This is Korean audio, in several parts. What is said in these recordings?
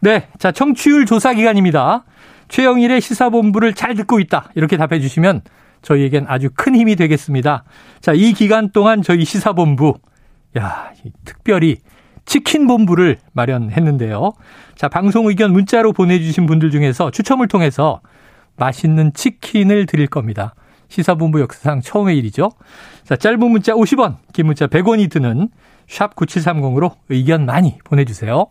네. 자, 청취율 조사 기간입니다. 최영일의 시사본부를 잘 듣고 있다. 이렇게 답해 주시면 저희에겐 아주 큰 힘이 되겠습니다. 자, 이 기간 동안 저희 시사본부, 야, 특별히 치킨 본부를 마련했는데요. 자, 방송 의견 문자로 보내주신 분들 중에서 추첨을 통해서 맛있는 치킨을 드릴 겁니다. 시사본부 역사상 처음의 일이죠. 자, 짧은 문자 50원, 긴 문자 100원이 드는 샵 9730으로 의견 많이 보내주세요.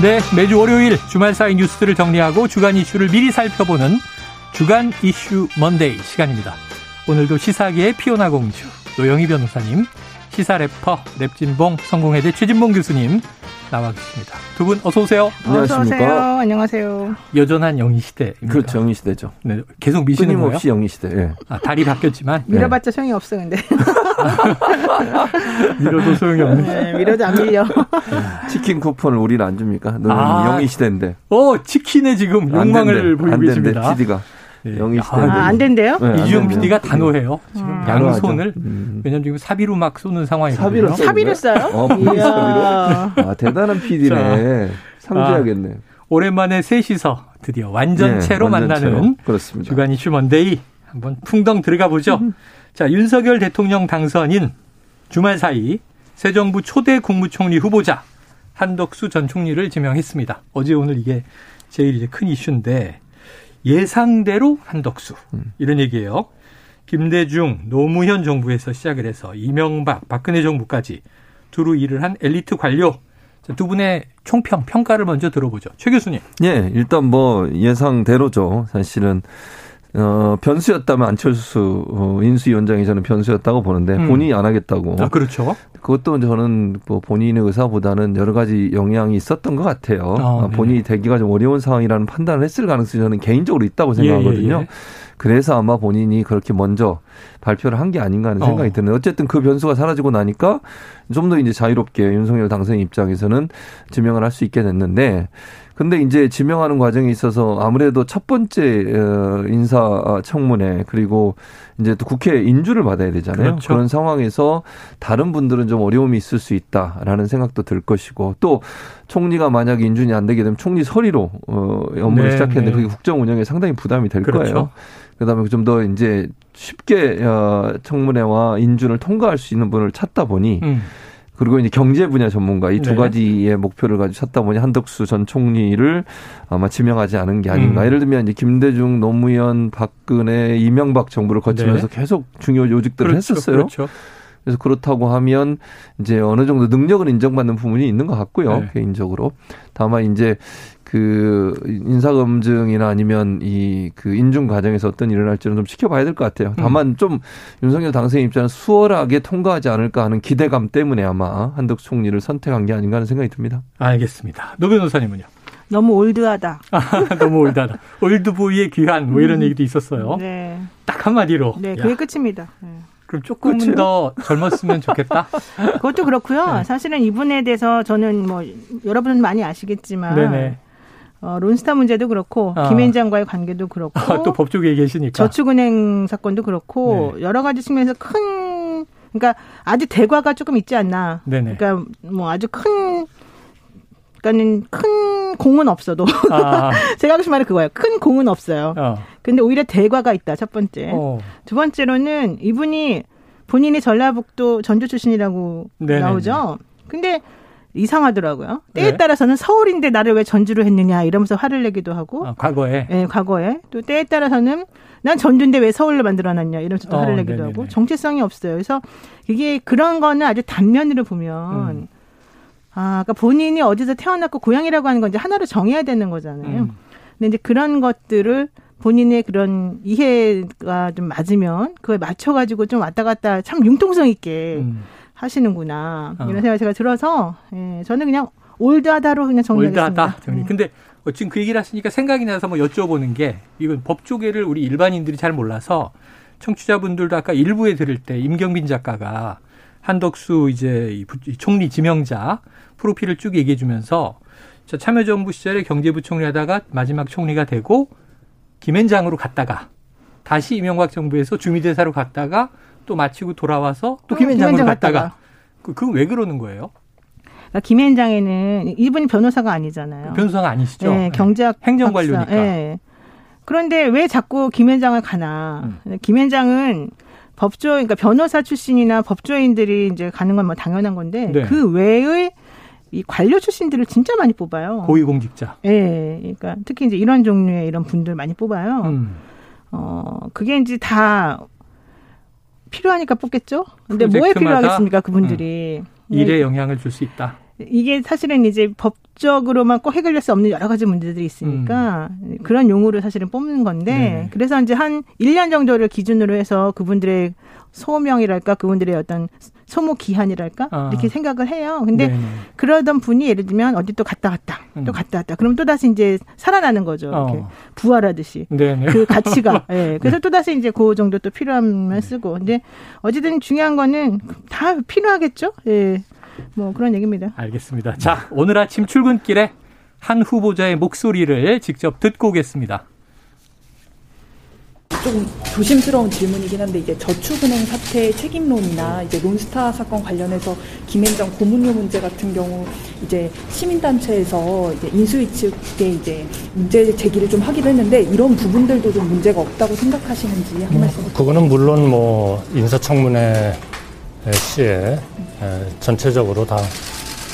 네, 매주 월요일 주말 사이 뉴스들을 정리하고 주간 이슈를 미리 살펴보는 주간 이슈 먼데이 시간입니다. 오늘도 시사계의 피오나 공주 노영희 변호사님, 시사 래퍼 랩진봉 성공회대 최진봉 교수님 나와 계십니다. 두 분 어서 오세요. 안녕하십니까. 안녕하세요. 여전한 영희 시대. 그렇죠, 영희 시대죠. 네, 계속 미시는 거예요? 끊임없이 영희 시대. 예. 아, 달이 바뀌었지만 밀어봤자 소용이 없어 근데. 밀어도 소용이 없네. 네, 밀어도 안 밀려. 치킨 쿠폰을 우리는 안 줍니까? 너는 아. 영희 시대인데. 어, 치킨에 지금 안 욕망을. 보이고. 계십니다. PD가. 예. 영희 아, 시대인데. 아, 안 된대요? 네, 안 이주영. PD가 단호해요. 지금 음. 양손을 음. 왜냐면 지금 사비로 막 쏘는 상황이거든요. 사비로 쏘- 사비를 써요? 어, 사비로? 이야. 아, 대단한 PD네. 상주해야겠네. 오랜만에 셋이서 드디어 완전체로 예, 만나는 완전체로. 그렇습니다. 주간 이슈 먼데이 한번 풍덩 들어가 보죠. 자, 윤석열 대통령 당선인 주말 사이 새 정부 초대 국무총리 후보자 한덕수 전 총리를 지명했습니다. 어제 오늘 이게 제일 이제 큰 이슈인데 예상대로 한덕수 이런 얘기예요. 김대중, 노무현 정부에서 시작을 해서 이명박, 박근혜 정부까지 두루 일을 한 엘리트 관료 자, 두 분의 총평 평가를 먼저 들어보죠. 최 교수님. 예, 일단 뭐 예상대로죠. 사실은 어, 변수였다면 안철수 어, 인수위원장이 저는 변수였다고 보는데 음. 본인이 안 하겠다고. 아 그렇죠. 그것도 저는 뭐 본인의 의사보다는 여러 가지 영향이 있었던 것 같아요. 아, 아, 네. 본인이 되기가 좀 어려운 상황이라는 판단을 했을 가능성이 저는 개인적으로 있다고 예, 생각하거든요. 예, 예. 그래서 아마 본인이 그렇게 먼저 발표를 한 게 아닌가 하는 생각이 어. 드는데 어쨌든 그 변수가 사라지고 나니까 좀 더 이제 자유롭게 윤석열 당선인 입장에서는 지명을 할 수 있게 됐는데 근데 이제 지명하는 과정에 있어서 아무래도 첫 번째 어, 인사 청문회 그리고 이제 또 국회 인주를 받아야 되잖아요. 그렇죠. 그런 상황에서 다른 분들은 좀 어려움이 있을 수 있다라는 생각도 들 것이고 또 총리가 만약 인준이 안 되게 되면 총리 서리로 어 업무를 네, 시작했는데 네. 그게 국정 운영에 상당히 부담이 될 그렇죠. 거예요. 그다음에 좀 더 이제 쉽게 어 청문회와 인준을 통과할 수 있는 분을 찾다 보니 음. 그리고 이제 경제 분야 전문가 이두 네. 가지의 목표를 가지고 찾다 보니 한덕수 전 총리를 아마 지명하지 않은 게 아닌가. 음. 예를 들면 이제 김대중, 노무현, 박근혜, 이명박 정부를 거치면서 계속 중요 요직들을 그렇죠. 했었어요. 그렇죠. 그래서 그렇다고 하면 이제 어느 정도 능력은 인정받는 부분이 있는 것 같고요. 네. 개인적으로. 다만 이제 그 인사 검증이나 아니면 이 그 인준 과정에서 어떤 일을 할지는 좀 지켜봐야 될 것 같아요. 다만 좀 윤석열 당선인 입장은 수월하게 통과하지 않을까 하는 기대감 때문에 아마 한덕수 총리를 선택한 게 아닌가 하는 생각이 듭니다. 알겠습니다. 노 변호사님은요? 너무 old하다. 아, 너무 old하다. Old boy의 귀환 뭐 이런 얘기도 있었어요. 네. 딱 한마디로. 네, 야, 그게 끝입니다. 네. 그럼 조금은 끝이에요? 더 젊었으면 좋겠다. 그것도 그렇고요. 네. 사실은 이분에 대해서 저는 뭐 여러분은 많이 아시겠지만 네네. 어, 론스타 문제도 그렇고 아. 김앤 장과의 관계도 그렇고 아, 또 법조계에 계시니까. 저축은행 사건도 그렇고 네. 여러 가지 측면에서 큰 그러니까 아주 대과가 조금 있지 않나. 네네. 그러니까 뭐 아주 큰 그러니까는 큰 공은 없어도 아, 제가 하고 싶은 말은 그거예요. 큰 공은 없어요. 어. 근데 오히려 대과가 있다. 첫 번째. 어. 두 번째로는 이분이 본인이 전라북도 전주 출신이라고 네네네. 나오죠. 근데 이상하더라고요. 때에 네. 따라서는 서울인데 나를 왜 전주로 했느냐 이러면서 화를 내기도 하고, 아, 과거에. 예, 과거에 또 때에 따라서는 난 전주인데 왜 서울로 만들어놨냐 이러면서 또 어, 화를 내기도 네네네. 하고 정체성이 없어요. 그래서 이게 그런 거는 아주 단면으로 보면 음. 아, 그러니까 본인이 어디서 태어났고 고향이라고 하는 건 이제 하나로 정해야 되는 거잖아요. 음. 근데 이제 그런 것들을 본인의 그런 이해가 좀 맞으면 그거에 맞춰가지고 좀 왔다 갔다 참 융통성 있게 음. 하시는구나 어. 이런 생각이 제가 들어서 예, 저는 그냥 올드하다로 그냥 정리하겠습니다. 올드하다. 정리. 네. 근데 어, 지금 그 얘기를 하시니까 생각이 나서 뭐 여쭤보는 게 이건 법조계를 우리 일반인들이 잘 몰라서 청취자분들도 아까 일부에 들을 때 임경빈 작가가 한덕수 이제 총리 지명자 프로필을 쭉 얘기해 주면서 저 참여정부 시절에 경제부총리 하다가 마지막 총리가 되고 김앤장으로 갔다가 다시 이명박 정부에서 주미대사로 갔다가 또 마치고 돌아와서 또 김앤장으로 김앤장 갔다가. 그, 그건 왜 그러는 거예요? 그러니까 김앤장에는 이분이 변호사가 아니잖아요. 변호사가 아니시죠? 네, 경제학 행정관료니까. 박사. 예. 그런데 왜 자꾸 김현장을 가나? 음. 김현장은 법조, 그러니까 변호사 출신이나 법조인들이 이제 가는 건 뭐 당연한 건데 네. 그 외의 이 관료 출신들을 진짜 많이 뽑아요. 고위공직자. 예, 그러니까 특히 이제 이런 종류의 이런 분들 많이 뽑아요. 음. 어, 그게 이제 다 필요하니까 뽑겠죠? 근데 뭐에 필요하겠습니까, 그분들이. 일에 영향을 줄 수 있다. 이게 사실은 이제 법 적으로만 꼭 해결될 수 없는 여러 가지 문제들이 있으니까 그런 용어를 사실은 뽑는 건데 음. 네. 그래서 이제 한 1년 정도를 기준으로 해서 그분들의 소명이랄까 그분들의 어떤 소모 기한이랄까 아. 이렇게 생각을 해요. 근데 네네. 그러던 분이 예를 들면 어디 또 갔다 갔다 음. 또 갔다 갔다 그럼 또 다시 이제 살아나는 거죠. 이렇게 어. 부활하듯이. 네네. 그 가치가. 예. 그래서 또 다시 이제 그 정도 또 필요하면 쓰고. 근데 어쨌든 중요한 거는 다 필요하겠죠. 예. 뭐 그런 얘기입니다. 알겠습니다. 자, 오늘 아침 출근길에 한 후보자의 목소리를 직접 듣고 오겠습니다. 조금 조심스러운 질문이긴 한데 이제 저축은행 사태 책임론이나 이제 론스타 사건 관련해서 김앤장 고문료 문제 같은 경우 이제 시민단체에서 이제 인수위 측에 이제 문제 제기를 좀 하기도 했는데 이런 부분들도 좀 문제가 없다고 생각하시는지 한 말씀 부탁드립니다. 그거는 물론 뭐 인사청문회 시에 에, 전체적으로 다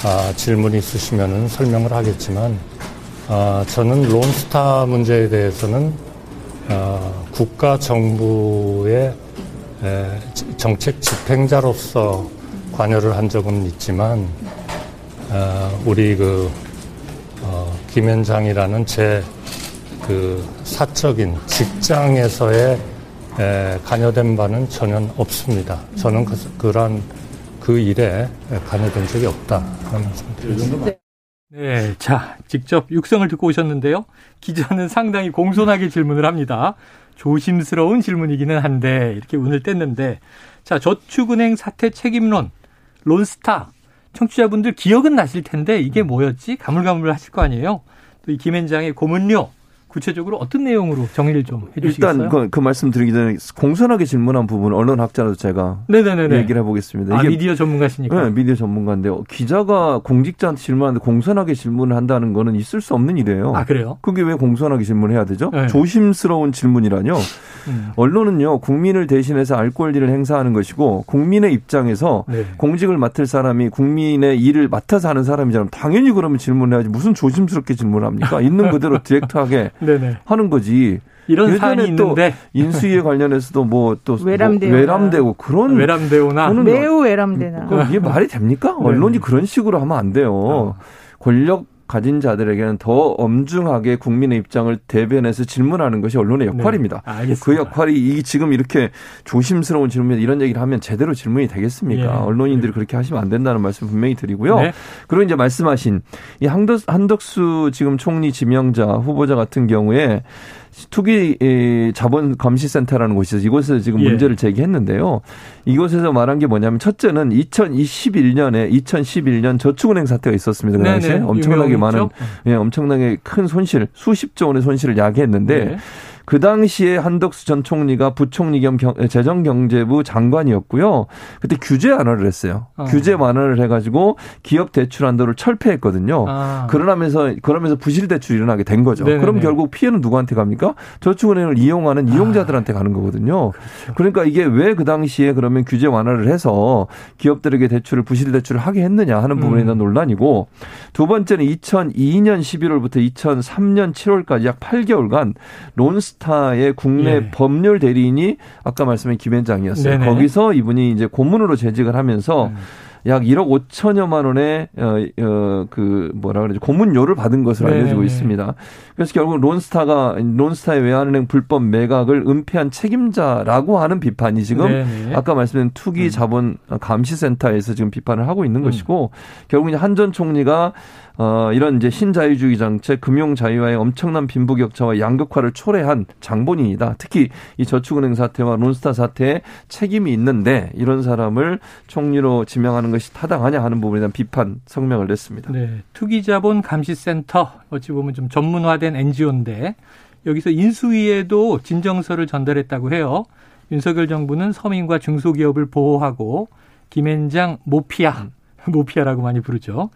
아, 질문이 있으시면은 설명을 하겠지만 아, 저는 론스타 문제에 대해서는 아, 국가 정부의 정책 집행자로서 관여를 한 적은 있지만 아, 우리 그 어, 김현장이라는 제 그 사적인 직장에서의 에, 관여된 바는 전혀 없습니다. 저는 그, 그런 그 일에 관여된 적이 없다. 그런 말씀 드리겠습니다. 네, 자, 직접 육성을 듣고 오셨는데요. 기자는 상당히 공손하게 질문을 합니다. 조심스러운 질문이기는 한데 이렇게 운을 뗐는데 자, 저축은행 사태 책임론 론스타 청취자분들 기억은 나실 텐데 이게 뭐였지? 가물가물하실 거 아니에요. 또 이 김현장의 고문료 구체적으로 어떤 내용으로 정리를 좀 해주시겠어요? 일단 그, 그 말씀 드리기 전에 공손하게 질문한 부분 언론학자라도 제가 네네네네. 얘기를 해보겠습니다. 아, 미디어 전문가시니까. 네, 미디어 전문가인데 요 기자가 공직자한테 질문하는데 공손하게 질문을 한다는 거는 있을 수 없는 일이에요. 아 그래요? 그게 왜 공손하게 질문해야 되죠? 네. 조심스러운 질문이라뇨. 음. 언론은요 국민을 대신해서 알 권리를 행사하는 것이고 국민의 입장에서 네. 공직을 맡을 사람이 국민의 일을 맡아서 하는 사람이잖아요. 당연히 그러면 질문해야지 무슨 조심스럽게 질문을 합니까? 있는 그대로 디렉트하게 네네. 하는 거지. 이런 사안이 예전에 또 있는데 인수위에 관련해서도 뭐 또 외람되거나. 외람되고 그런 외람되오나 저는 매우 외람되나. 그 이게 말이 됩니까? 네. 언론이 그런 식으로 하면 안 돼요. 어. 권력 가진 자들에게는 더 엄중하게 국민의 입장을 대변해서 질문하는 것이 언론의 역할입니다. 네, 알겠습니다. 그 역할이 이 지금 이렇게 조심스러운 질문 이런 얘기를 하면 제대로 질문이 되겠습니까? 예. 언론인들이 그렇게 하시면 안 된다는 말씀 분명히 드리고요. 네. 그리고 이제 말씀하신 이 한덕, 한덕수 지금 총리 지명자 후보자 같은 경우에 투기 에, 자본 감시센터라는 곳이 있어서 이곳에서 지금 예. 문제를 제기했는데요. 이곳에서 말한 게 뭐냐면 첫째는 2021년에 2011년 저축은행 사태가 있었습니다. 그 당시에 네네. 엄청나게 유명했죠? 많은 예, 엄청나게 큰 손실, 수십조 원의 손실을 야기했는데 네. 그 당시에 한덕수 전 총리가 부총리 겸 경- 재정경제부 장관이었고요. 그때 규제 완화를 했어요. 어. 규제 완화를 해가지고 기업 대출 한도를 철폐했거든요. 아. 그러면서 그러면서 부실 대출이 일어나게 된 거죠. 네네네. 그럼 결국 피해는 누구한테 갑니까? 저축은행을 이용하는 이용자들한테 가는 거거든요. 그렇죠. 그러니까 이게 왜 그 당시에 그러면 규제 완화를 해서 기업들에게 대출을 부실 대출을 하게 했느냐 하는 부분에 음. 대한 논란이고 두 번째는 2002년 11월부터 2003년 7월까지 약 8개월간 론스 타의 국내 예. 법률 대리인이 아까 말씀한 김현장이었어요. 네네. 거기서 이분이 이제 고문으로 재직을 하면서 음. 약 1억 5천여만 원의 어, 어, 그 뭐라 그러지 고문료를 받은 것으로 알려지고 네네. 있습니다. 그래서 결국 론스타가 론스타의 외환은행 불법 매각을 은폐한 책임자라고 하는 비판이 지금 네네. 아까 말씀드린 음. 투기 자본 감시센터에서 지금 비판을 하고 있는 것이고 결국 이제 한전 총리가 어, 이런 이제 신자유주의 정책, 금융 자유화의 엄청난 빈부격차와 양극화를 초래한 장본인이다. 특히 이 저축은행 사태와 론스타 사태에 책임이 있는데 이런 사람을 총리로 지명하는 것이 타당하냐 하는 부분에 대한 비판 성명을 냈습니다. 네, 투기자본 감시센터 어찌 보면 좀 전문화된 NGO인데 여기서 인수위에도 진정서를 전달했다고 해요. 윤석열 정부는 서민과 중소기업을 보호하고 김앤장 모피아, 모피아라고 많이 부르죠.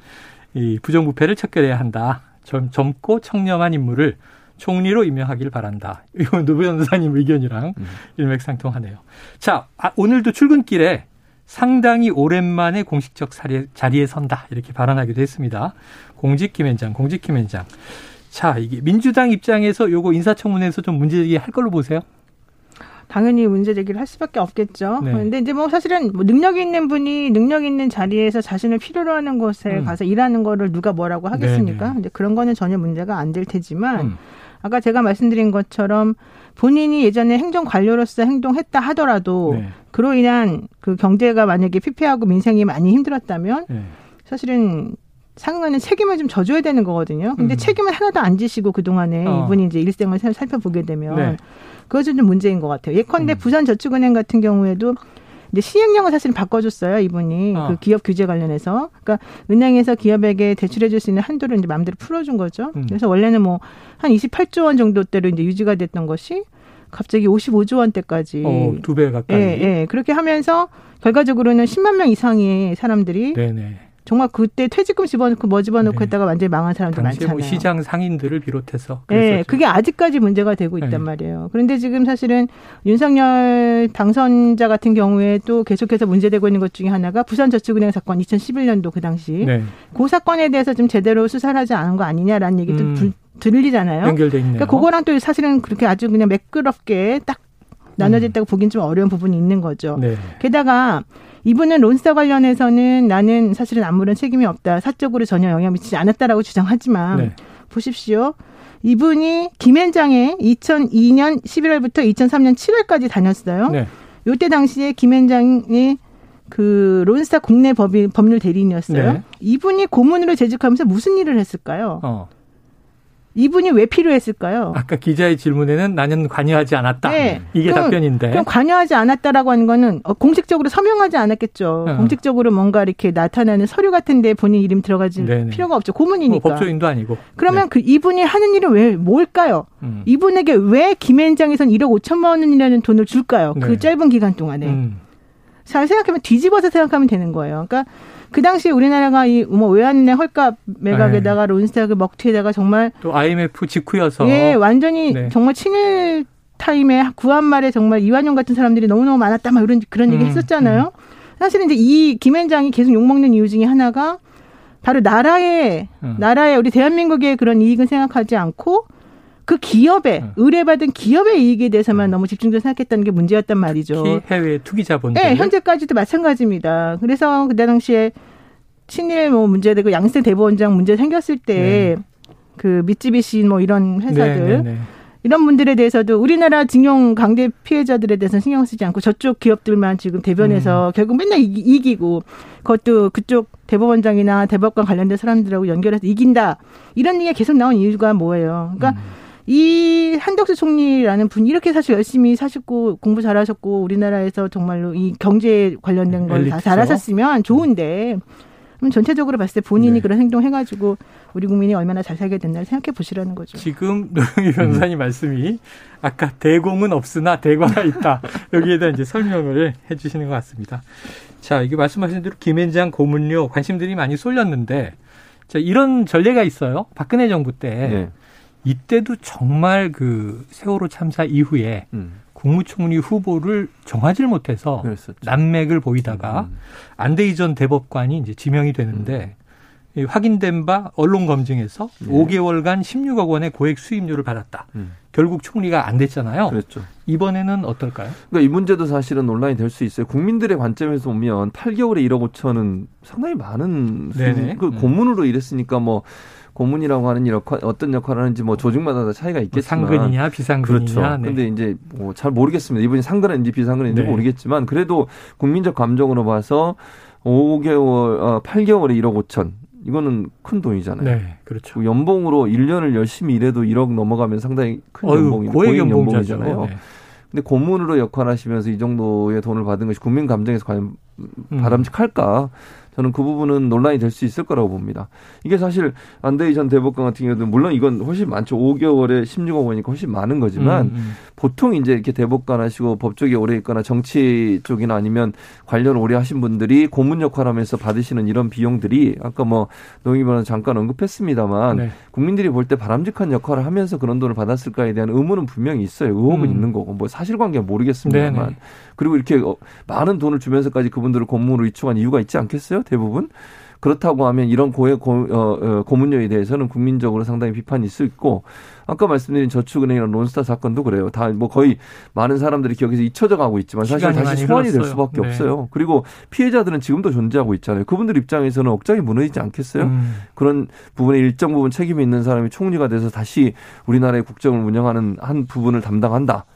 이 부정부패를 척결해야 한다. 젊, 젊고 청렴한 인물을 총리로 임명하길 바란다. 이건 노 변호사님 의견이랑 음. 일맥상통하네요. 자, 아, 오늘도 출근길에 상당히 오랜만에 공식적 자리에 선다. 이렇게 발언하기도 했습니다. 공직 김앤장, 공직 김앤장. 자, 이게 민주당 입장에서 요거 인사청문회에서 좀 문제제기 할 걸로 보세요? 당연히 문제 제기를 할 수밖에 없겠죠. 네. 그런데 이제 뭐 사실은 뭐 능력 있는 분이 능력 있는 자리에서 자신을 필요로 하는 곳에 음. 가서 일하는 거를 누가 뭐라고 하겠습니까? 네네. 이제 그런 거는 전혀 문제가 안 될 테지만 음. 아까 제가 말씀드린 것처럼 본인이 예전에 행정 관료로서 행동했다 하더라도 네. 그로 인한 그 경제가 만약에 피폐하고 민생이 많이 힘들었다면 네. 사실은 상응하는 책임을 좀 져줘야 되는 거거든요. 근데 음. 책임을 하나도 안 지시고 그동안에 어. 이분이 이제 일생을 살펴보게 되면 네. 그것은 좀 문제인 것 같아요. 예컨대 음. 부산저축은행 같은 경우에도 이제 시행령을 사실 바꿔줬어요 이분이 어. 그 기업 규제 관련해서 그러니까 은행에서 기업에게 대출해줄 수 있는 한도를 이제 마음대로 풀어준 거죠. 음. 그래서 원래는 뭐 한 28조 원 정도대로 이제 유지가 됐던 것이 갑자기 55조 원대까지 어, 두배 가까이. 예, 예. 그렇게 하면서 결과적으로는 10만 명 이상의 사람들이 네네. 정말 그때 퇴직금 집어넣고 뭐 집어넣고 네. 했다가 완전히 망한 사람도 뭐 많잖아요. 뭐 시장 상인들을 비롯해서. 네, 그게 아직까지 문제가 되고 있단 네. 말이에요. 그런데 지금 사실은 윤석열 당선자 같은 경우에 또 계속해서 문제되고 있는 것 중에 하나가 부산저축은행 사건 2011년도 그 당시 네. 그 사건에 대해서 좀 제대로 수사를 하지 않은 거 아니냐라는 얘기도 음. 들리잖아요. 연결돼 있네요. 그러니까 그거랑 또 사실은 그렇게 아주 그냥 매끄럽게 딱 나눠져 있다고 음. 보기는 좀 어려운 부분이 있는 거죠. 네. 게다가 이분은 론스타 관련해서는 나는 사실은 아무런 책임이 없다. 사적으로 전혀 영향 미치지 않았다라고 주장하지만 네. 보십시오. 이분이 김앤장에 2002년 11월부터 2003년 7월까지 다녔어요. 네. 요때 당시에 김앤장이 그 론스타 국내 법인, 법률 대리인이었어요. 네. 이분이 고문으로 재직하면서 무슨 일을 했을까요? 어. 이분이 왜 필요했을까요? 아까 기자의 질문에는 나는 관여하지 않았다. 네. 이게 그럼, 답변인데. 그럼 관여하지 않았다라고 하는 거는 어, 공식적으로 서명하지 않았겠죠. 어. 공식적으로 뭔가 이렇게 나타나는 서류 같은데 본인 이름 들어가지 네네. 필요가 없죠. 고문이니까. 뭐 법조인도 아니고. 그러면 네. 그 이분이 하는 일은 왜 뭘까요? 음. 이분에게 왜 김앤장에선 1억 5천만 원이라는 돈을 줄까요? 그 네. 그 짧은 기간 동안에. 음. 잘 생각하면 뒤집어서 생각하면 되는 거예요. 그러니까 그 당시에 우리나라가 이 뭐 외환은행 헐값 매각에다가 네. 론스탁을 먹튀에다가 정말 또 IMF 직후여서 예 완전히 네. 정말 친일 타임에 구한 말에 정말 이완용 같은 사람들이 너무너무 많았다 막 이런 그런 얘기 음, 했었잖아요. 음. 사실은 이제 이 김앤장이 계속 욕먹는 이유 중에 하나가 바로 나라의 음. 나라의 우리 대한민국의 그런 이익은 생각하지 않고 그 기업에 음. 의뢰받은 기업의 이익에 대해서만 음. 너무 집중적으로 생각했다는 게 문제였단 말이죠. 해외 투기 자본들. 네, 현재까지도 마찬가지입니다. 그래서 그때 당시에 친일 뭐 문제되고 양생 대법원장 문제 생겼을 때그 네. 미쯔비시 뭐 이런 회사들 네, 네, 네, 이런 분들에 대해서도 우리나라 징용 강제 피해자들에 대해서는 신경 쓰지 않고 저쪽 기업들만 지금 대변해서 음. 결국 맨날 이기, 고 그것도 그쪽 대법원장이나 대법관 관련된 사람들하고 연결해서 이긴다 이런 얘기가 계속 나온 이유가 뭐예요? 그러니까 음. 이 한덕수 총리라는 분 이렇게 사실 열심히 사셨고 공부 잘하셨고 우리나라에서 정말로 이 경제 관련된 걸 다 잘하셨으면 좋은데 그럼 전체적으로 봤을 때 본인이 네. 그런 행동 해가지고 우리 국민이 얼마나 잘 살게 됐나를 생각해 보시라는 거죠. 지금 노영희 변호사님 말씀이 아까 대공은 없으나 대과가 있다. 여기에 대한 이제 설명을 해주시는 것 같습니다. 자, 이게 말씀하신 대로 김앤장 고문료 관심들이 많이 쏠렸는데 자, 이런 전례가 있어요. 박근혜 정부 때. 네. 이때도 정말 그 세월호 참사 이후에 음. 국무총리 후보를 정하지 못해서 그랬었죠. 난맥을 보이다가 음. 안대희 전 대법관이 이제 지명이 되는데 음. 확인된 바 언론 검증에서 네. 5개월간 16억 원의 고액 수임료를 받았다. 음. 결국 총리가 안 됐잖아요. 그렇죠. 이번에는 어떨까요? 그러니까 이 문제도 사실은 논란이 될 수 있어요. 국민들의 관점에서 보면 8개월에 1억 5천은 상당히 많은 수, 그 음. 고문으로 일했으니까 뭐 고문이라고 하는 역할 어떤 역할을 하는지 뭐 조직마다 다 차이가 뭐 있겠지만 뭐 상근이냐 비상근이냐 그렇죠. 네. 근데 이제 뭐 잘 모르겠습니다. 이분이 상근인지 비상근인지 네. 모르겠지만 그래도 국민적 감정으로 봐서 5개월 어 8개월에 1억 5천 이거는 큰 돈이잖아요. 네, 그렇죠. 연봉으로 1년을 열심히 일해도 1억 넘어가면 상당히 큰 연봉이 고액 연봉이잖아요. 네. 근데 고문으로 역할하시면서 이 정도의 돈을 받은 것이 국민 감정에서 과연 음. 바람직할까? 저는 그 부분은 논란이 될 수 있을 거라고 봅니다. 이게 사실 안대희 전 대법관 같은 경우도 물론 이건 훨씬 많죠. 5개월에 16억 원이니까 훨씬 많은 거지만 음, 음. 보통 이제 이렇게 대법관 하시고 법조계 오래 있거나 정치 쪽이나 아니면 관련 오래 하신 분들이 고문 역할하면서 받으시는 이런 비용들이 아까 뭐 농의변호 잠깐 언급했습니다만 네. 국민들이 볼 때 바람직한 역할을 하면서 그런 돈을 받았을까에 대한 의문은 분명히 있어요. 의혹은 음. 있는 거고 뭐 사실관계는 모르겠습니다만 네네. 그리고 이렇게 어, 많은 돈을 주면서까지 그분들을 고문으로 위촉한 이유가 있지 않겠어요? 대부분 그렇다고 하면 이런 고해 고, 어, 어, 고문료에 대해서는 국민적으로 상당히 비판이 있을 있고 아까 말씀드린 저축은행이나 론스타 사건도 그래요. 다 뭐 거의 많은 사람들이 기억에서 잊혀져 가고 있지만 사실 다시 소환이 될 수밖에 네. 없어요. 그리고 피해자들은 지금도 존재하고 있잖아요. 그분들 입장에서는 억장이 무너지지 않겠어요? 음. 그런 부분에 일정 부분 책임이 있는 사람이 총리가 돼서 다시 우리나라의 국정을 운영하는 한 부분을 담당한다.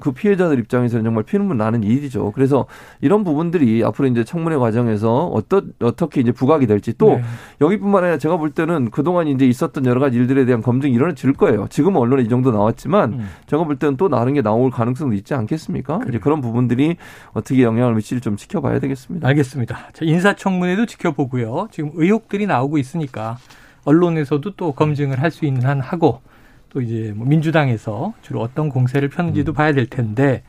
그 피해자들 입장에서는 정말 피눈물 나는 일이죠. 그래서 이런 부분들이 앞으로 이제 청문회 과정에서 어떠, 어떻게 이제 부각이 될지 또 네. 여기뿐만 아니라 제가 볼 때는 그동안 이제 있었던 여러 가지 일들에 대한 검증이 일어나질 거예요. 지금은 언론에 이 정도 나왔지만 음. 제가 볼 때는 또 다른 게 나올 가능성도 있지 않겠습니까? 그래. 그런 부분들이 어떻게 영향을 미칠지 좀 지켜봐야 되겠습니다. 알겠습니다. 자, 인사청문회도 지켜보고요. 지금 의혹들이 나오고 있으니까 언론에서도 또 검증을 할 수 있는 한 하고 또 이제 뭐 민주당에서 주로 어떤 공세를 폈는지도 음. 봐야 될 텐데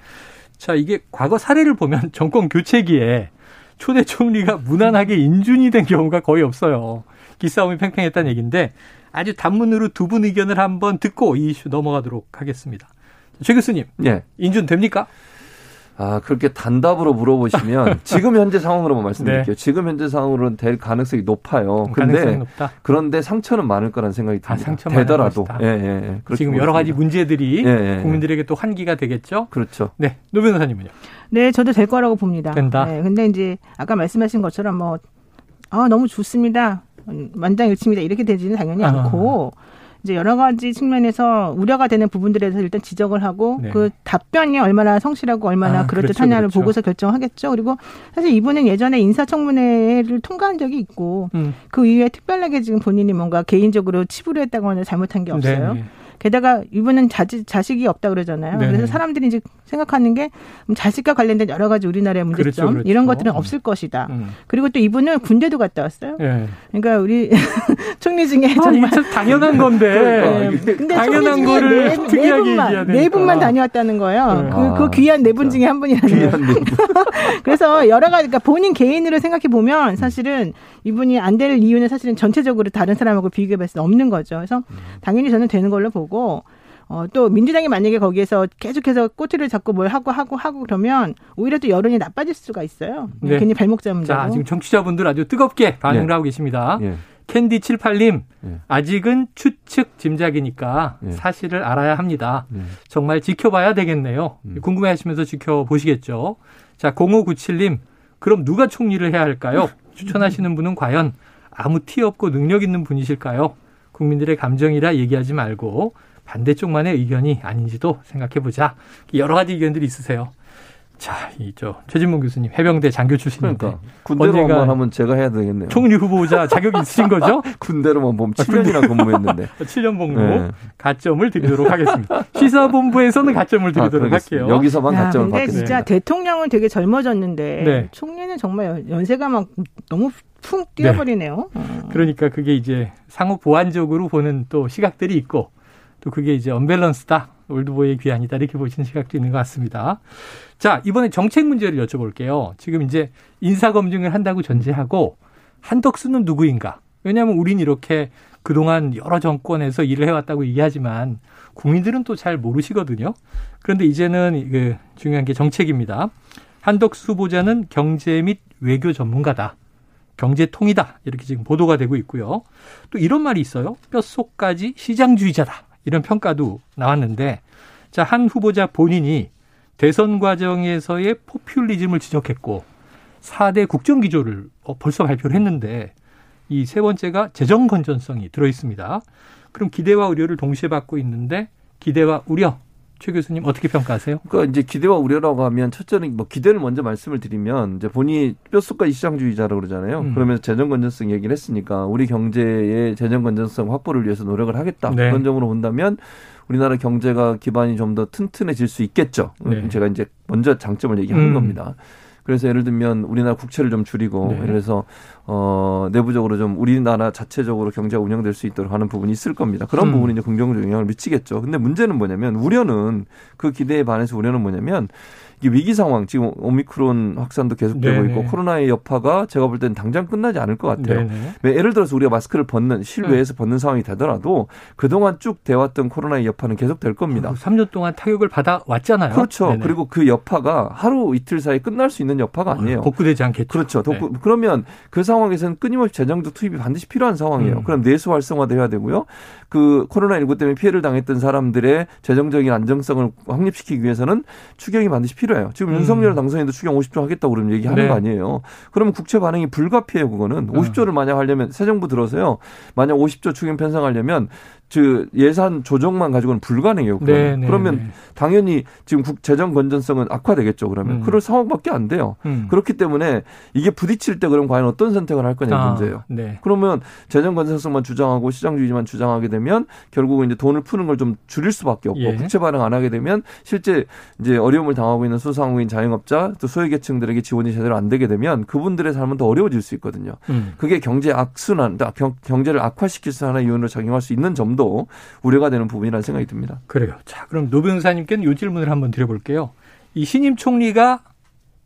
자 이게 과거 사례를 보면 정권 교체기에 초대 총리가 무난하게 인준이 된 경우가 거의 없어요. 기싸움이 팽팽했다는 얘기인데 아주 단문으로 두 분 의견을 한번 듣고 이 이슈 넘어가도록 하겠습니다. 최 교수님, 예. 인준 됩니까? 아, 그렇게 단답으로 물어보시면 지금 현재 상황으로만 말씀드릴게요. 네. 지금 현재 상황으로는 될 가능성이 높아요. 근데 그런데 상처는 많을 거라는 생각이 듭니다. 아, 상처 되더라도. 예, 예, 예. 지금 여러 가지 문제들이 예, 예, 예, 국민들에게 또 환기가 되겠죠. 그렇죠. 네. 노 변호사님은요? 네, 저도 될 거라고 봅니다. 된다. 네, 근데 이제 아까 말씀하신 것처럼 뭐 아, 너무 좋습니다. 만장일치입니다. 이렇게 되지는 당연히 아. 않고 이제 여러 가지 측면에서 우려가 되는 부분들에 서 일단 지적을 하고 네. 그 답변이 얼마나 성실하고 얼마나 아, 그럴듯하냐를 그렇죠, 그렇죠. 보고서 결정하겠죠. 그리고 사실 이분은 예전에 인사청문회를 통과한 적이 있고 음. 그 이후에 특별하게 지금 본인이 뭔가 개인적으로 치부를 했다거나 잘못한 게 없어요. 네. 게다가 이분은 자지, 자식이 없다 그러잖아요. 네 그래서 사람들이 이제 생각하는 게 자식과 관련된 여러 가지 우리나라의 문제점 그렇죠, 그렇죠. 이런 것들은 없을 것이다. 음. 그리고 또 이분은 군대도 갔다 왔어요. 네. 그러니까 우리 총리 중에 아, 정말 아, 당연한 건데. 네. 근데 당연한 거를 네, 네, 특이하게 분만, 네 분만 다녀왔다는 거예요. 네. 그, 그 아, 귀한 네 분 중에 한 분이라는 거예요. 그래서 여러 가지 그러니까 본인 개인으로 생각해 보면 사실은 이분이 안 될 이유는 사실은 전체적으로 다른 사람하고 비교해 봤을 때 없는 거죠. 그래서 음. 당연히 저는 되는 걸로 보고 어, 또 민주당이 만약에 거기에서 계속해서 꼬투리를 잡고 뭘 하고 하고 하고 그러면 오히려 또 여론이 나빠질 수가 있어요. 네. 괜히 발목 잡는다고. 자, 지금 정치자분들 아주 뜨겁게 반응을 네. 하고 계십니다. 네. 캔디 78님, 네. 아직은 추측 짐작이니까 네. 사실을 알아야 합니다. 네. 정말 지켜봐야 되겠네요. 음. 궁금해 하시면서 지켜보시겠죠. 자, 0597님, 그럼 누가 총리를 해야 할까요? 추천하시는 분은 과연 아무 티 없고 능력 있는 분이실까요? 국민들의 감정이라 얘기하지 말고 반대쪽만의 의견이 아닌지도 생각해 보자. 여러 가지 의견들이 있으세요. 자, 이 저 최진봉 교수님 해병대 장교 출신인데 그러니까 군대로만 하면 제가 해야 되겠네요. 총리 후보자 자격이 있으신 거죠? 군대로만 보면 7년이나 근무했는데 7년 복무 네. 가점을 드리도록 하겠습니다. 시사본부에서는 가점을 드리도록 아, 할게요. 여기서만 야, 가점을 받겠습니다. 진짜 대통령은 되게 젊어졌는데 네. 총리는 정말 연세가 막 너무 푹 뛰어버리네요. 네. 어. 그러니까 그게 이제 상호 보완적으로 보는 또 시각들이 있고 또 그게 이제 언밸런스다. 올드보이의 귀환이다. 이렇게 보시는 시각도 있는 것 같습니다. 자, 이번에 정책 문제를 여쭤볼게요. 지금 이제 인사 검증을 한다고 전제하고 한덕수는 누구인가? 왜냐하면 우린 이렇게 그동안 여러 정권에서 일을 해왔다고 얘기하지만 국민들은 또 잘 모르시거든요. 그런데 이제는 그 중요한 게 정책입니다. 한덕수 후보자는 경제 및 외교 전문가다. 경제통이다. 이렇게 지금 보도가 되고 있고요. 또 이런 말이 있어요. 뼛속까지 시장주의자다. 이런 평가도 나왔는데 자, 한 후보자 본인이 대선 과정에서의 포퓰리즘을 지적했고 4대 국정 기조를 어, 벌써 발표를 했는데 이 세 번째가 재정 건전성이 들어 있습니다. 그럼 기대와 우려를 동시에 받고 있는데 기대와 우려 최 교수님 어떻게 평가하세요? 그러니까 이제 기대와 우려라고 하면 첫째는 뭐 기대를 먼저 말씀을 드리면 이제 본인이 뼛속까지 시장주의자라고 그러잖아요. 음. 그러면서 재정 건전성 얘기를 했으니까 우리 경제의 재정 건전성 확보를 위해서 노력을 하겠다. 네. 그런 점으로 본다면 우리나라 경제가 기반이 좀 더 튼튼해질 수 있겠죠. 네. 제가 이제 먼저 장점을 얘기하는 음. 겁니다. 그래서 예를 들면 우리나라 국채를 좀 줄이고 네. 그래서 어 내부적으로 좀 우리나라 자체적으로 경제가 운영될 수 있도록 하는 부분이 있을 겁니다. 그런 음. 부분이 이제 긍정적 영향을 미치겠죠. 근데 문제는 뭐냐면 우려는 그 기대에 반해서 우려는 뭐냐면 이게 위기 상황 지금 오미크론 확산도 계속되고 네네. 있고 코로나의 여파가 제가 볼 때는 당장 끝나지 않을 것 같아요. 예를 들어서 우리가 마스크를 벗는 실외에서 네. 벗는 상황이 되더라도 그동안 쭉 돼왔던 코로나의 여파는 계속 될 겁니다. 3년 동안 타격을 받아 왔잖아요. 그렇죠. 네네. 그리고 그 여파가 하루 이틀 사이에 끝날 수 있는 여파가 아니에요. 복구되지 않겠죠. 그렇죠. 네. 그러면 그 상황 에서는 끊임없이 재정도 투입이 반드시 필요한 상황이에요. 음. 그럼 내수 활성화도 해야 되고요. 그 코로나19 때문에 피해를 당했던 사람들의 재정적인 안정성을 확립시키기 위해서는 추경이 반드시 필요해요. 필요해요. 지금 음. 윤석열 당선인도 추경 50조 하겠다고 그러면 얘기하는 네. 거 아니에요. 그러면 국채 반응이 불가피해요, 그거는. 50조를 아. 만약 하려면 새 정부 들어서요. 만약 50조 추경 편성하려면 그 예산 조정만 가지고는 불가능해요. 그러면, 네, 네, 그러면 네. 당연히 지금 국 재정 건전성은 악화되겠죠. 그러면 음. 그럴 상황밖에 안 돼요. 음. 그렇기 때문에 이게 부딪힐 때 그럼 과연 어떤 선택을 할 거냐 아, 문제예요. 네. 그러면 재정 건전성만 주장하고 시장주의만 주장하게 되면 결국은 이제 돈을 푸는 걸 좀 줄일 수밖에 없고 예. 국채 발행 안 하게 되면 실제 이제 어려움을 당하고 있는 소상공인 자영업자 또 소외계층들에게 지원이 제대로 안 되게 되면 그분들의 삶은 더 어려워질 수 있거든요. 음. 그게 경제 악순환, 경제를 악화시킬 수 하나의 이유로 작용할 수 있는 점도 점도 우려가 되는 부분이라는 생각이 듭니다. 그래요. 자, 그럼 노 변호사님께는 이 질문을 한번 드려볼게요. 이 신임 총리가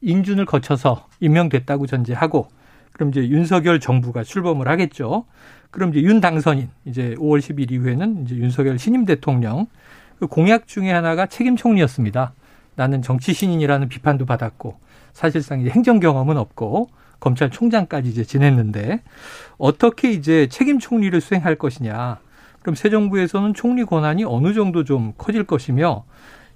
인준을 거쳐서 임명됐다고 전제하고 그럼 이제 윤석열 정부가 출범을 하겠죠. 그럼 이제 윤 당선인 이제 5월 10일 이후에는 이제 윤석열 신임 대통령 그 공약 중에 하나가 책임 총리였습니다. 나는 정치 신인이라는 비판도 받았고 사실상 이제 행정 경험은 없고 검찰총장까지 이제 지냈는데 어떻게 이제 책임 총리를 수행할 것이냐. 그럼 새 정부에서는 총리 권한이 어느 정도 좀 커질 것이며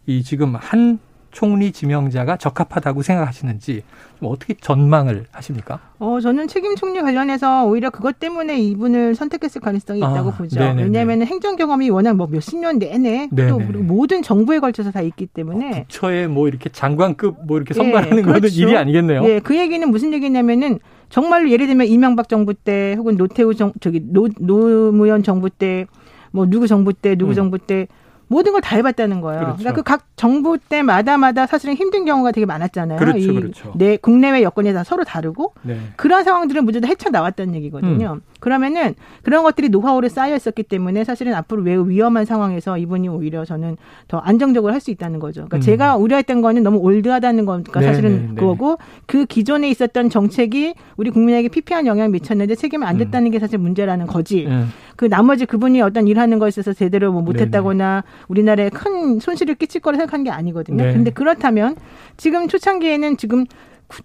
이 지금 한 총리 지명자가 적합하다고 생각하시는지 좀 어떻게 전망을 하십니까? 어, 저는 책임 총리 관련해서 오히려 그것 때문에 이분을 선택했을 가능성이 있다고 아, 보죠. 왜냐하면 행정 경험이 워낙 뭐 몇십 년 내내 네네. 또 모든 정부에 걸쳐서 다 있기 때문에 어, 부처에 뭐 이렇게 장관급 뭐 이렇게 선발하는 예, 그렇죠. 거는 일이 아니겠네요. 예, 그 얘기는 무슨 얘기냐면은 정말로 예를 들면 이명박 정부 때 혹은 노태우 정 저기 노 노무현 정부 때 뭐 누구 정부 때 누구 음. 정부 때 모든 걸 다 해봤다는 거예요. 그렇죠. 그러니까 그 각 정부 때마다마다 사실은 힘든 경우가 되게 많았잖아요. 그렇죠, 이 그렇죠. 내 국내외 여건이 다 서로 다르고 네. 그런 상황들은 문제도 헤쳐 나왔다는 얘기거든요. 음. 그러면은 그런 것들이 노하우로 쌓여 있었기 때문에 사실은 앞으로 매우 위험한 상황에서 이분이 오히려 저는 더 안정적으로 할 수 있다는 거죠. 그러니까 음. 제가 우려했던 거는 너무 올드하다는 거니까 네, 사실은 네, 네, 그거고 그 기존에 있었던 정책이 우리 국민에게 피폐한 영향을 미쳤는데 책임을 안 졌다는 음. 게 사실 문제라는 거지. 음. 그 나머지 그분이 어떤 일하는 것에 있어서 제대로 뭐 못했다거나 우리나라에 큰 손실을 끼칠 거라 생각한 게 아니거든요. 네. 근데 그렇다면 지금 초창기에는 지금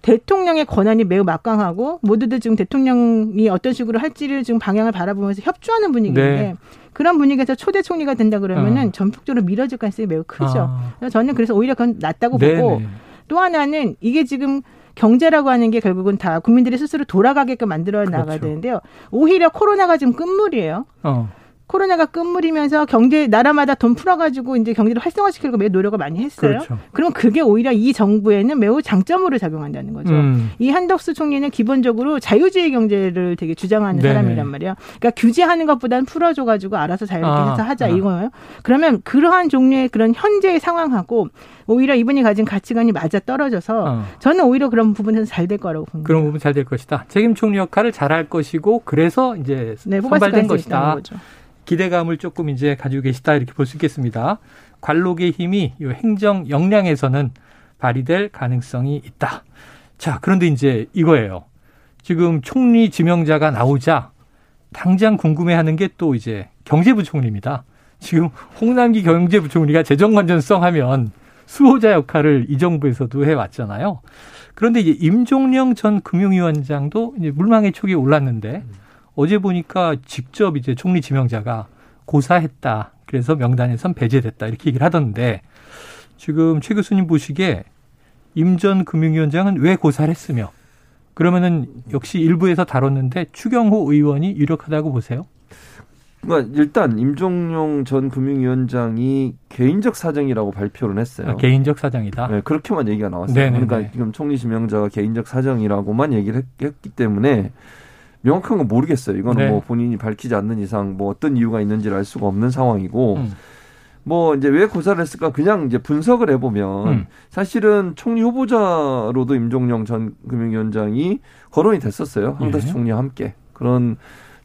대통령의 권한이 매우 막강하고 모두들 지금 대통령이 어떤 식으로 할지를 지금 방향을 바라보면서 협조하는 분위기인데 네. 그런 분위기에서 초대 총리가 된다 그러면은 어. 전폭적으로 밀어질 가능성이 매우 크죠. 아. 그래서 저는 그래서 오히려 그건 낫다고 네 보고 또 하나는 이게 지금 경제라고 하는 게 결국은 다 국민들이 스스로 돌아가게끔 만들어 나가야 그렇죠. 되는데요. 오히려 코로나가 지금 끝물이에요. 어. 코로나가 끝물이면서 경제 나라마다 돈 풀어가지고 이제 경제를 활성화시키려고 매우 노력을 많이 했어요. 그렇죠. 그럼 그게 오히려 이 정부에는 매우 장점으로 작용한다는 거죠. 음. 이 한덕수 총리는 기본적으로 자유주의 경제를 되게 주장하는 네네. 사람이란 말이에요. 그러니까 규제하는 것보다는 풀어줘가지고 알아서 자유롭게 아, 해서 하자 아. 이거예요. 그러면 그러한 종류의 그런 현재의 상황하고 오히려 이분이 가진 가치관이 맞아 떨어져서 어. 저는 오히려 그런 부분에서 잘 될 거라고 봅니다. 그런 부분 잘 될 것이다. 책임 총리 역할을 잘 할 것이고 그래서 이제 네, 선발된 것이다. 기대감을 조금 이제 가지고 계시다 이렇게 볼 수 있겠습니다. 관록의 힘이 이 행정 역량에서는 발휘될 가능성이 있다. 자, 그런데 이제 이거예요. 지금 총리 지명자가 나오자 당장 궁금해하는 게 또 이제 경제부총리입니다. 지금 홍남기 경제부총리가 재정건전성 하면 수호자 역할을 이 정부에서도 해왔잖아요. 그런데 이제 임종령 전 금융위원장도 이제 물망의 촉이 올랐는데 어제 보니까 직접 이제 총리 지명자가 고사했다. 그래서 명단에선 배제됐다. 이렇게 얘기를 하던데 지금 최 교수님 보시기에 임 전 금융위원장은 왜 고사를 했으며 그러면은 역시 일부에서 다뤘는데 추경호 의원이 유력하다고 보세요? 그러니까 일단 임종용 전 금융위원장이 개인적 사정이라고 발표를 했어요. 아, 개인적 사정이다. 네, 그렇게만 얘기가 나왔어요. 네네네. 그러니까 지금 총리 지명자가 개인적 사정이라고만 얘기를 했, 기 때문에 명확한 건 모르겠어요. 이거는 네. 뭐 본인이 밝히지 않는 이상 뭐 어떤 이유가 있는지를 알 수가 없는 상황이고 음. 뭐 이제 왜 고사를 했을까 그냥 이제 분석을 해보면 음. 사실은 총리 후보자로도 임종영 전 금융위원장이 거론이 됐었어요. 황다수 예. 총리와 함께 그런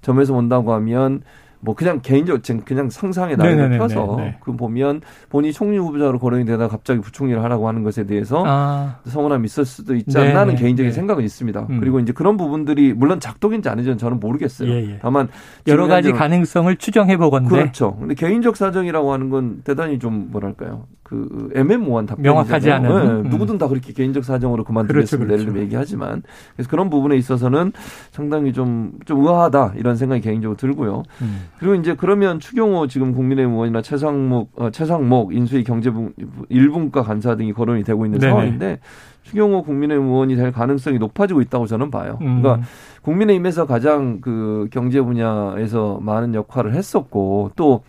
점에서 본다고 하면 뭐 그냥 개인적 그냥 상상의 나이를 펴서 그 보면 본인이 총리 후보자로 거론이 되다 갑자기 부총리를 하라고 하는 것에 대해서 아. 서운함이 있을 수도 있지 않나 하는 개인적인 생각은 있습니다. 음. 그리고 이제 그런 부분들이 물론 작동인지 아닌지는 저는 모르겠어요. 예, 예. 다만 여러 가지 가능성을 추정해 보건데 그렇죠. 근데 개인적 사정이라고 하는 건 대단히 좀 뭐랄까요? 그 애매모호한 답변이 명확하지 않은 네, 음. 누구든 다 그렇게 개인적 사정으로 그만두겠습니다. 그렇죠, 그렇죠. 얘기하지만 그래서 그런 부분에 있어서는 상당히 좀좀 좀 의아하다 이런 생각이 개인적으로 들고요. 음. 그리고 이제 그러면 추경호 지금 국민의힘 의원이나 최상목 어, 최상목 인수위 경제부 일분과 간사 등이 거론이 되고 있는 네네. 상황인데 추경호 국민의힘 의원이 될 가능성이 높아지고 있다고 저는 봐요. 음. 그러니까 국민의힘에서 가장 그 경제 분야에서 많은 역할을 했었고 또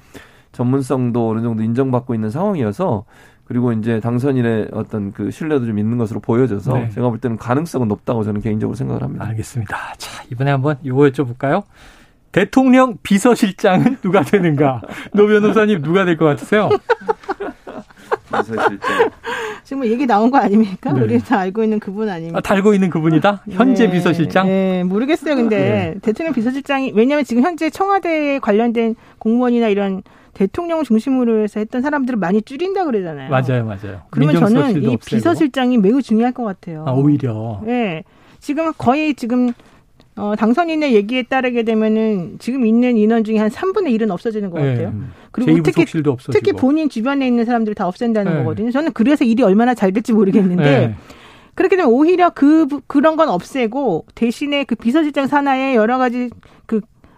전문성도 어느 정도 인정받고 있는 상황이어서 그리고 이제 당선인의 어떤 그 신뢰도 좀 있는 것으로 보여져서 네. 제가 볼 때는 가능성은 높다고 저는 개인적으로 생각을 합니다. 알겠습니다. 자, 이번에 한번 요거 여쭤볼까요? 대통령 비서실장은 누가 되는가? 노 변호사님 누가 될 것 같으세요? 비서실장. 지금 뭐 얘기 나온 거 아닙니까? 네. 우리 다 알고 있는 그분 아닙니까? 아, 달고 있는 그분이다? 현재 네. 비서실장? 네, 모르겠어요. 근데 네. 대통령 비서실장이 왜냐하면 지금 현재 청와대에 관련된 공무원이나 이런 대통령 중심으로 해서 했던 사람들을 많이 줄인다 그러잖아요. 맞아요, 맞아요. 그러면 저는 이 없애고. 비서실장이 매우 중요할 것 같아요. 아, 오히려. 네. 지금 거의 지금 어, 당선인의 얘기에 따르게 되면은 지금 있는 인원 중에 한 3분의 1은 없어지는 것 네. 같아요. 네. 그리고 특히, 특히 본인 주변에 있는 사람들을 다 없앤다는 네. 거거든요. 저는 그래서 일이 얼마나 잘 될지 모르겠는데 네. 그렇게 되면 오히려 그 그런 건 없애고 대신에 그 비서실장 산하에 여러 가지 그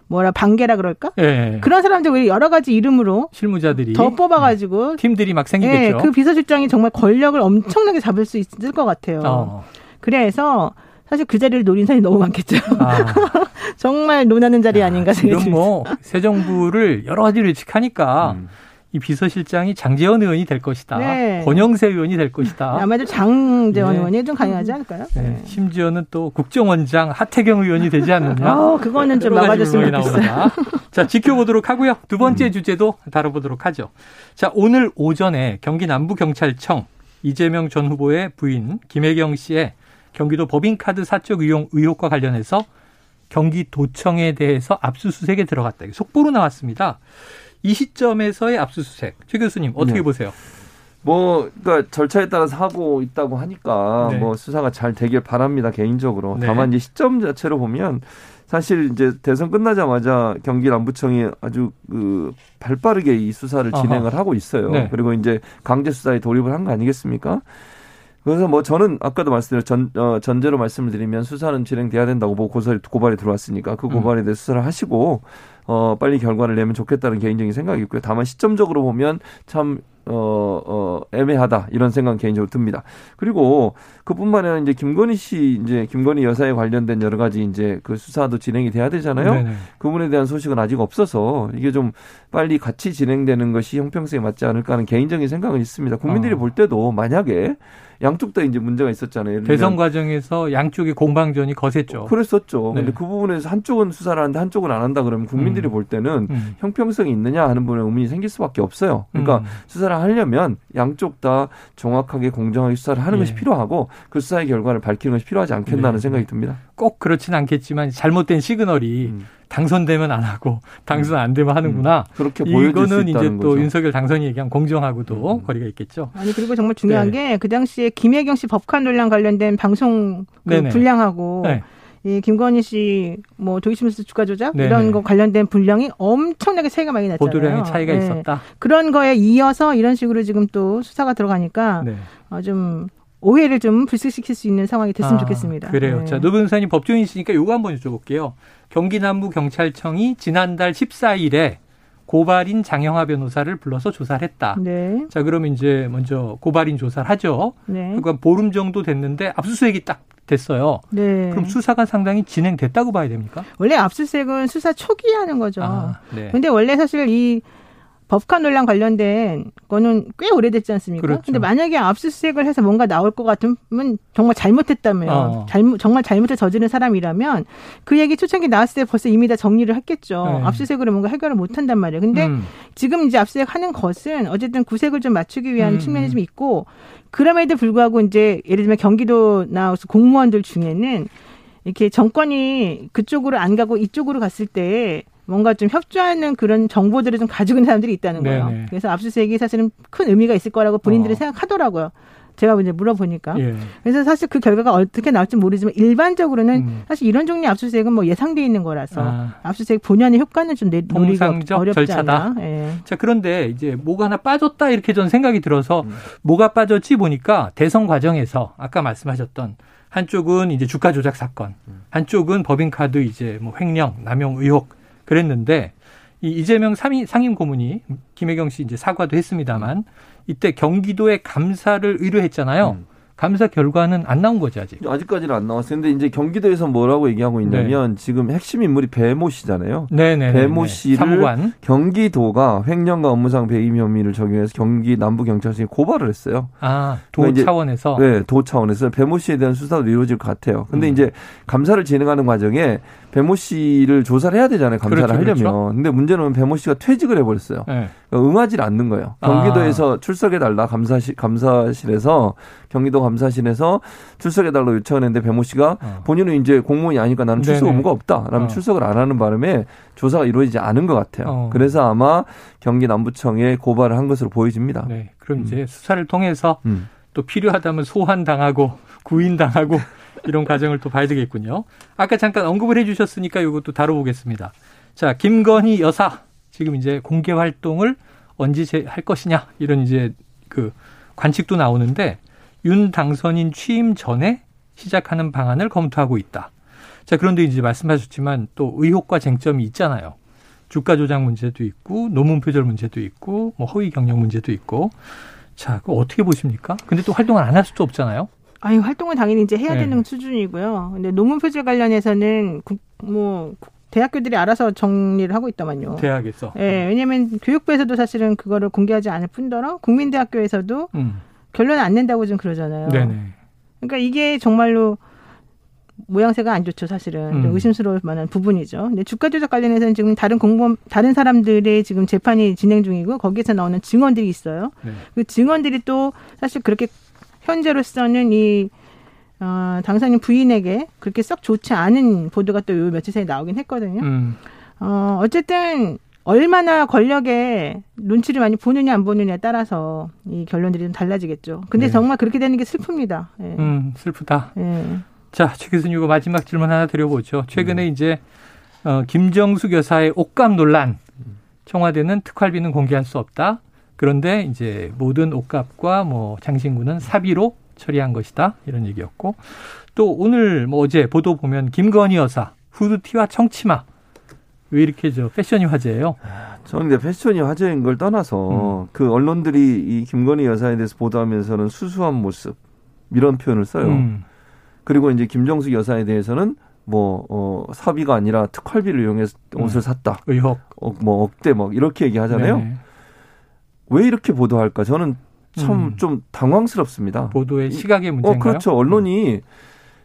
뭐라 반계라 그럴까? 예. 그런 사람들 왜 여러 가지 이름으로 실무자들이 더 뽑아가지고 음. 팀들이 막 생기겠죠. 예, 그 비서실장이 정말 권력을 엄청나게 잡을 수 있을 것 같아요. 어. 그래서 사실 그 자리를 노린 사람이 너무 많겠죠. 아. 정말 논하는 자리 아닌가 생각이 지금 뭐새 정부를 여러 가지로 예측하니까 음. 이 비서실장이 장재원 의원이 될 것이다. 네. 권영세 의원이 될 것이다. 네, 아마도 장재원 네. 의원이 좀 가능하지 않을까요? 네. 네. 심지어는 또 국정원장 하태경 의원이 되지 않느냐. 어, 그거는 좀 막아줬으면 좋겠어요. 자, 지켜보도록 하고요. 두 번째 음. 주제도 다뤄보도록 하죠. 자, 오늘 오전에 경기 남부경찰청 이재명 전 후보의 부인 김혜경 씨의 경기도 법인카드 사적 이용 의혹과 관련해서 경기도청에 대해서 압수수색에 들어갔다. 속보로 나왔습니다. 이 시점에서의 압수수색. 최 교수님 어떻게 네. 보세요? 뭐, 그러니까 절차에 따라서 하고 있다고 하니까 네. 뭐 수사가 잘 되길 바랍니다 개인적으로. 네. 다만 이제 시점 자체로 보면 사실 이제 대선 끝나자마자 경기 남부청이 아주 그 발빠르게 이 수사를 진행을 아하. 하고 있어요. 네. 그리고 이제 강제 수사에 돌입을 한 거 아니겠습니까? 그래서 뭐 저는 아까도 말씀드린 전, 어, 전제로 말씀을 드리면 수사는 진행돼야 된다고 보고 고발이, 고발이 들어왔으니까 그 고발에 대해 수사를 하시고 어, 빨리 결과를 내면 좋겠다는 개인적인 생각이 있고요. 다만 시점적으로 보면 참 어, 어, 애매하다 이런 생각 은 개인적으로 듭니다. 그리고 그뿐만 아니라 이제 김건희 씨 이제 김건희 여사에 관련된 여러 가지 이제 그 수사도 진행이 돼야 되잖아요. 네네. 그분에 대한 소식은 아직 없어서 이게 좀 빨리 같이 진행되는 것이 형평성에 맞지 않을까 하는 개인적인 생각은 있습니다. 국민들이 어. 볼 때도 만약에 양쪽 다 이제 문제가 있었잖아요. 대선 과정에서 양쪽의 공방전이 거셌죠. 그랬었죠. 네. 근데 그 부분에서 한쪽은 수사를 하는데 한쪽은 안 한다 그러면 국민들이 음. 볼 때는 음. 형평성이 있느냐 하는 부분에 의문이 생길 수밖에 없어요. 그러니까 음. 수사를 하려면 양쪽 다 정확하게 공정하게 수사를 하는 예. 것이 필요하고 그 수사의 결과를 밝히는 것이 필요하지 않겠나는 네. 생각이 듭니다. 꼭 그렇진 않겠지만 잘못된 시그널이 음. 당선되면 안 하고 당선 안 되면 하는구나. 음. 그렇게 이거는 이제 또 거죠. 윤석열 당선이 얘기한 공정하고도 음. 거리가 있겠죠. 아니 그리고 정말 중요한 네. 게그 당시에 김혜경 씨 법관 논란 관련된 방송 그 분량하고 네. 이 김건희 씨 뭐 도이치면서 주가 조작 네네. 이런 거 관련된 분량이 엄청나게 차이가 많이 났잖아요. 보도량의 차이가 네. 있었다. 그런 거에 이어서 이런 식으로 지금 또 수사가 들어가니까 네. 어, 좀 오해를 좀 불식시킬 수 있는 상황이 됐으면 아, 좋겠습니다. 그래요. 네. 자, 노 변호사님 법조인이시니까 요거 한번 여쭤볼게요. 경기 남부 경찰청이 지난달 14일에 고발인 장영하 변호사를 불러서 조사를 했다. 네. 자, 그러면 이제 먼저 고발인 조사를 하죠. 네. 그러니까 보름 정도 됐는데 압수수색이 딱 됐어요. 네. 그럼 수사가 상당히 진행됐다고 봐야 됩니까? 원래 압수수색은 수사 초기에 하는 거죠. 아, 네. 근데 원래 사실 이 법카 논란 관련된 거는 꽤 오래됐지 않습니까? 그렇죠. 근데 만약에 압수수색을 해서 뭔가 나올 것 같으면 정말 잘못했다면 어. 잘못 정말 잘못을 저지른 사람이라면 그 얘기 초창기 나왔을 때 벌써 이미 다 정리를 했겠죠. 네. 압수수색으로 뭔가 해결을 못 한단 말이에요. 근데 음. 지금 이제 압수수색 하는 것은 어쨌든 구색을 좀 맞추기 위한 음. 측면이 좀 있고 그럼에도 불구하고 이제 예를 들면 경기도나 공무원들 중에는 이렇게 정권이 그쪽으로 안 가고 이쪽으로 갔을 때 뭔가 좀 협조하는 그런 정보들을 좀 가지고 있는 사람들이 있다는 거예요. 네네. 그래서 압수수색이 사실은 큰 의미가 있을 거라고 본인들이 어. 생각하더라고요. 제가 이제 물어보니까. 예. 그래서 사실 그 결과가 어떻게 나올지 모르지만 일반적으로는 음. 사실 이런 종류의 압수수색은 뭐 예상돼 있는 거라서 아. 압수수색 본연의 효과는 좀 내, 노리가 어렵지 절차다. 예. 자 그런데 이제 뭐가 하나 빠졌다 이렇게 저는 생각이 들어서 음. 뭐가 빠졌지 보니까 대선 과정에서 아까 말씀하셨던 한쪽은 이제 주가 조작 사건, 음. 한쪽은 법인카드 이제 뭐 횡령, 남용 의혹 그랬는데 이 이재명 상임, 상임 고문이 김혜경 씨 이제 사과도 했습니다만 이때 경기도에 감사를 의뢰했잖아요. 음. 감사 결과는 안 나온 거죠 아직. 아직까지는 안 나왔어요. 근데 이제 경기도에서 뭐라고 얘기하고 있냐면 네. 지금 핵심 인물이 배모 씨잖아요. 네네. 배모 씨를 사무관. 경기도가 횡령과 업무상 배임 혐의를 적용해서 경기 남부 경찰청에 고발을 했어요. 아도 그러니까 차원에서. 네, 도 차원에서 배모 씨에 대한 수사도 이루어질 것 같아요. 근데 음. 이제 감사를 진행하는 과정에 배모 씨를 조사를 해야 되잖아요. 감사를 그렇죠, 하려면. 그렇죠. 근데 문제는 배모 씨가 퇴직을 해버렸어요. 네. 그러니까 응하지 않는 거예요. 경기도에서 아. 출석해달라 감사실 감사실에서 경기도 감사실에서 출석해달라 요청했는데 배모 씨가 어. 본인은 이제 공무원이 아니까 나는 출석 네네. 의무가 없다. 라면 어. 출석을 안 하는 바람에 조사가 이루어지지 않은 것 같아요. 어. 그래서 아마 경기 남부청에 고발을 한 것으로 보여집니다. 네. 그럼 이제 음. 수사를 통해서 음. 또 필요하다면 소환 당하고 구인 당하고 이런 과정을 또 봐야 되겠군요. 아까 잠깐 언급을 해 주셨으니까 이것도 다뤄보겠습니다. 자, 김건희 여사 지금 이제 공개 활동을 언제 할 것이냐 이런 이제 그 관측도 나오는데 윤 당선인 취임 전에 시작하는 방안을 검토하고 있다. 자, 그런데 이제 말씀하셨지만 또 의혹과 쟁점이 있잖아요. 주가 조작 문제도 있고 노문 표절 문제도 있고 뭐 허위 경영 문제도 있고 자, 그 어떻게 보십니까? 근데 또 활동을 안 할 수도 없잖아요. 아니 활동은 당연히 이제 해야 네. 되는 수준이고요. 근데 논문 표절 관련해서는 국, 뭐 대학교들이 알아서 정리를 하고 있다만요. 대학에서. 예, 네, 왜냐하면 교육부에서도 사실은 그거를 공개하지 않을 뿐더러 국민대학교에서도 음. 결론 안 낸다고 좀 그러잖아요. 네네. 그러니까 이게 정말로 모양새가 안 좋죠, 사실은. 음. 의심스러울 만한 부분이죠. 근데 주가 조작 관련해서는 지금 다른 공무원, 다른 사람들의 지금 재판이 진행 중이고 거기에서 나오는 증언들이 있어요. 네. 그 증언들이 또 사실 그렇게 현재로서는 이 어, 당사님 부인에게 그렇게 썩 좋지 않은 보도가 또 요 며칠 사이에 나오긴 했거든요. 음. 어, 어쨌든 얼마나 권력에 눈치를 많이 보느냐 안 보느냐에 따라서 이 결론들이 좀 달라지겠죠. 근데 네. 정말 그렇게 되는 게 슬픕니다. 예. 음, 슬프다. 예. 자, 최 교수님 이거 마지막 질문 하나 드려보죠. 최근에 음. 이제 어, 김정숙 여사의 옷감 논란. 청와대는 특활비는 공개할 수 없다. 그런데 이제 모든 옷값과 뭐 장신구는 사비로 처리한 것이다 이런 얘기였고 또 오늘 뭐 어제 보도 보면 김건희 여사 후드티와 청치마 왜 이렇게 저 패션이 화제예요? 저는 근데 패션이 화제인 걸 떠나서 음. 그 언론들이 이 김건희 여사에 대해서 보도하면서는 수수한 모습 이런 표현을 써요. 음. 그리고 이제 김정숙 여사에 대해서는 뭐, 어, 사비가 아니라 특활비를 이용해서 옷을 음. 샀다. 의혹. 어, 뭐, 억대 뭐, 이렇게 얘기하잖아요. 네네. 왜 이렇게 보도할까? 저는 참좀 음. 당황스럽습니다. 보도의 시각의 문제인가요? 어, 그렇죠. 언론이 음.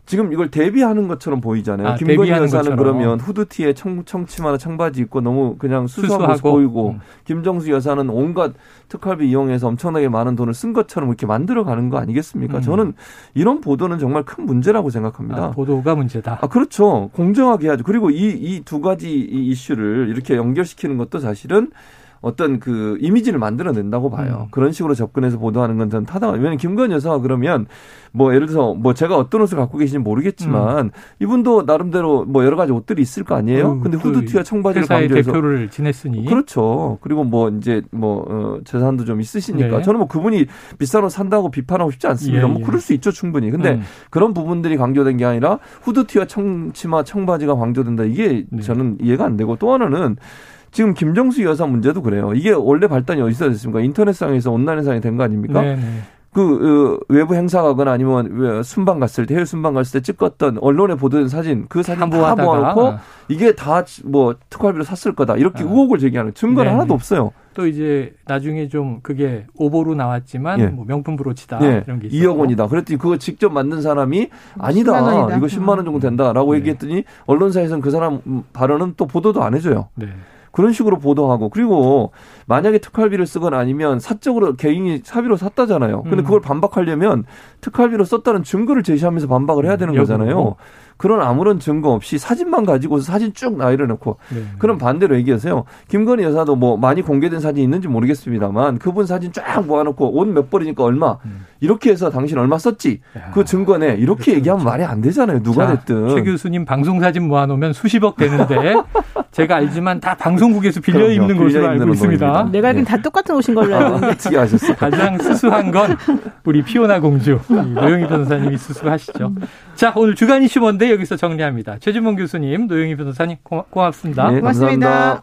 지금 이걸 대비하는 것처럼 보이잖아요. 아, 김건희 여사는 그러면 후드티에 청, 청치마나 청바지 입고 너무 그냥 수수하고, 수수하고. 보이고 음. 김정수 여사는 온갖 특활비 이용해서 엄청나게 많은 돈을 쓴 것처럼 이렇게 만들어가는 거 아니겠습니까? 음. 저는 이런 보도는 정말 큰 문제라고 생각합니다. 아, 보도가 문제다. 아 그렇죠. 공정하게 해야죠. 그리고 이 이 두 가지 이 이슈를 이렇게 연결시키는 것도 사실은 어떤 그 이미지를 만들어낸다고 봐요. 음. 그런 식으로 접근해서 보도하는 건 저는 타당하다. 왜냐면 김건희 여사가 그러면 뭐 예를 들어서 뭐 제가 어떤 옷을 갖고 계신지 모르겠지만 음. 이분도 나름대로 뭐 여러 가지 옷들이 있을 거 아니에요? 음, 근데 후드티와 청바지를 강조해서 대표를 지냈으니 그렇죠. 그리고 뭐 이제 뭐 어, 재산도 좀 있으시니까 네. 저는 뭐 그분이 비싼 옷 산다고 비판하고 싶지 않습니다. 예, 뭐 예. 그럴 수 있죠 충분히. 근데 음. 그런 부분들이 강조된 게 아니라 후드티와 청치마 청바지가 강조된다 이게 네. 저는 이해가 안 되고 또 하나는 지금 김정수 여사 문제도 그래요. 이게 원래 발단이 어디서 됐습니까? 인터넷상에서 온라인상에 된거 아닙니까? 네네. 네. 그 어, 외부 행사 가거나 아니면 순방 갔을 때 해외 순방 갔을 때 찍었던 언론에 보도된 사진 그 사진 다 모아놓고 이게 다 뭐 특활비로 샀을 거다 이렇게 아. 의혹을 제기하는 증거는 네. 하나도 없어요. 또 이제 나중에 좀 그게 오보로 나왔지만 예. 뭐 명품 브로치다 예. 이런 게 있었고. 2억 원이다. 그랬더니 그거 직접 만든 사람이 아니다. 이거 10만 원 정도 된다라고 네. 얘기했더니 언론사에서는 그 사람 발언은 또 보도도 안 해줘요. 네. 그런 식으로 보도하고 그리고 만약에 특활비를 쓰거나 아니면 사적으로 개인이 사비로 샀다잖아요. 근데 음. 그걸 반박하려면 특활비로 썼다는 증거를 제시하면서 반박을 해야 되는 거잖아요. 그런 아무런 증거 없이 사진만 가지고서 사진 쭉 나열해 놓고 네. 그럼 반대로 얘기하세요. 김건희 여사도 뭐 많이 공개된 사진이 있는지 모르겠습니다만 그분 사진 쫙 모아놓고 옷 몇 벌이니까 얼마 음. 이렇게 해서 당신 얼마 썼지 야. 그 증거네 이렇게 그렇죠, 얘기하면 그렇죠. 말이 안 되잖아요. 누가 자, 됐든. 최 교수님 방송 사진 모아놓으면 수십억 되는데 제가 알지만 다 방송국에서 빌려 입는 것으로 알고 있습니다. 옷입니다. 내가 알긴 네. 다 똑같은 옷인 걸로 알고 있는데. 어떻게 아셨어요? 가장 수수한 건 우리 피오나 공주 노영희 변호사님이 수수하시죠. 자 오늘 주간 이슈 뭔데 여기서 정리합니다. 최진봉 교수님, 노영희 변호사님 고맙, 습니다 네, 고맙습니다.